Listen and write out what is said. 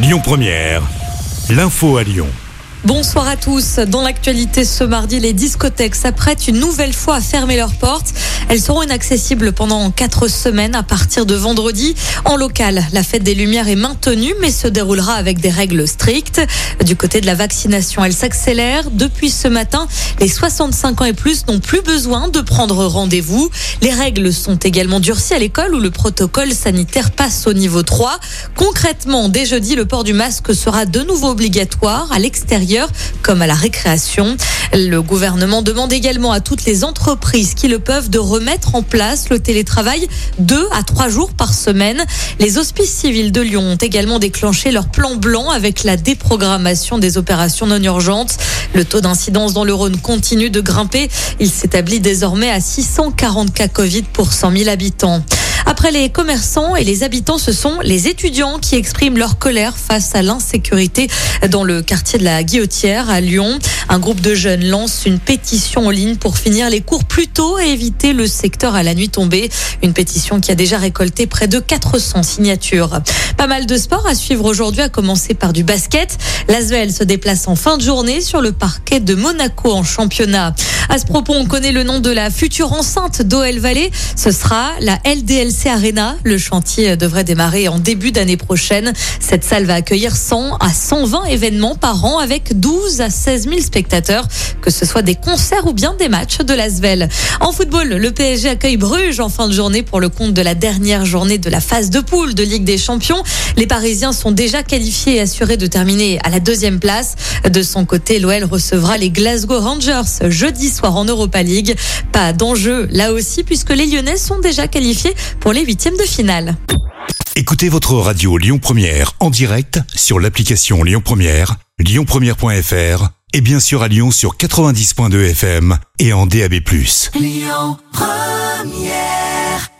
Lyon Première, l'info à Lyon. Bonsoir à tous. Dans l'actualité ce mardi, les discothèques s'apprêtent une nouvelle fois à fermer leurs portes. Elles seront inaccessibles pendant quatre semaines à partir de vendredi. En local, la fête des Lumières est maintenue, mais se déroulera avec des règles strictes. Du côté de la vaccination, elle s'accélère. Depuis ce matin, les 65 ans et plus n'ont plus besoin de prendre rendez-vous. Les règles sont également durcies à l'école où le protocole sanitaire passe au niveau 3. Concrètement, dès jeudi, le port du masque sera de nouveau obligatoire à l'extérieur comme à la récréation. Le gouvernement demande également à toutes les entreprises qui le peuvent de remettre en place le télétravail deux à trois jours par semaine. Les hospices civils de Lyon ont également déclenché leur plan blanc avec la déprogrammation des opérations non urgentes. Le taux d'incidence dans le Rhône continue de grimper. Il s'établit désormais à 640 cas Covid pour 100 000 habitants. Après les commerçants et les habitants, ce sont les étudiants qui expriment leur colère face à l'insécurité dans le quartier de la Guillotière à Lyon. Un groupe de jeunes lance une pétition en ligne pour finir les cours plus tôt et éviter le secteur à la nuit tombée. Une pétition qui a déjà récolté près de 400 signatures. Pas mal de sports à suivre aujourd'hui, à commencer par du basket. L'Asvel se déplace en fin de journée sur le parquet de Monaco en championnat. À ce propos, on connaît le nom de la future enceinte d'OL Valley. Ce sera la LDLC Le chantier devrait démarrer en début d'année prochaine. Cette salle va accueillir 100 à 120 événements par an avec 12 à 16 000 spectateurs, que ce soit des concerts ou bien des matchs de l'Asvel. En football, le PSG accueille Bruges en fin de journée pour le compte de la dernière journée de la phase de poule de Ligue des Champions. Les Parisiens sont déjà qualifiés et assurés de terminer à la deuxième place. De son côté, l'OL recevra les Glasgow Rangers jeudi soir en Europa League. Pas d'enjeu là aussi puisque les Lyonnais sont déjà qualifiés pour les huitièmes de finale. Écoutez votre radio Lyon Première en direct sur l'application Lyon Première, lyonpremière.fr et bien sûr à Lyon sur 90.2 FM et en DAB+. Lyon Première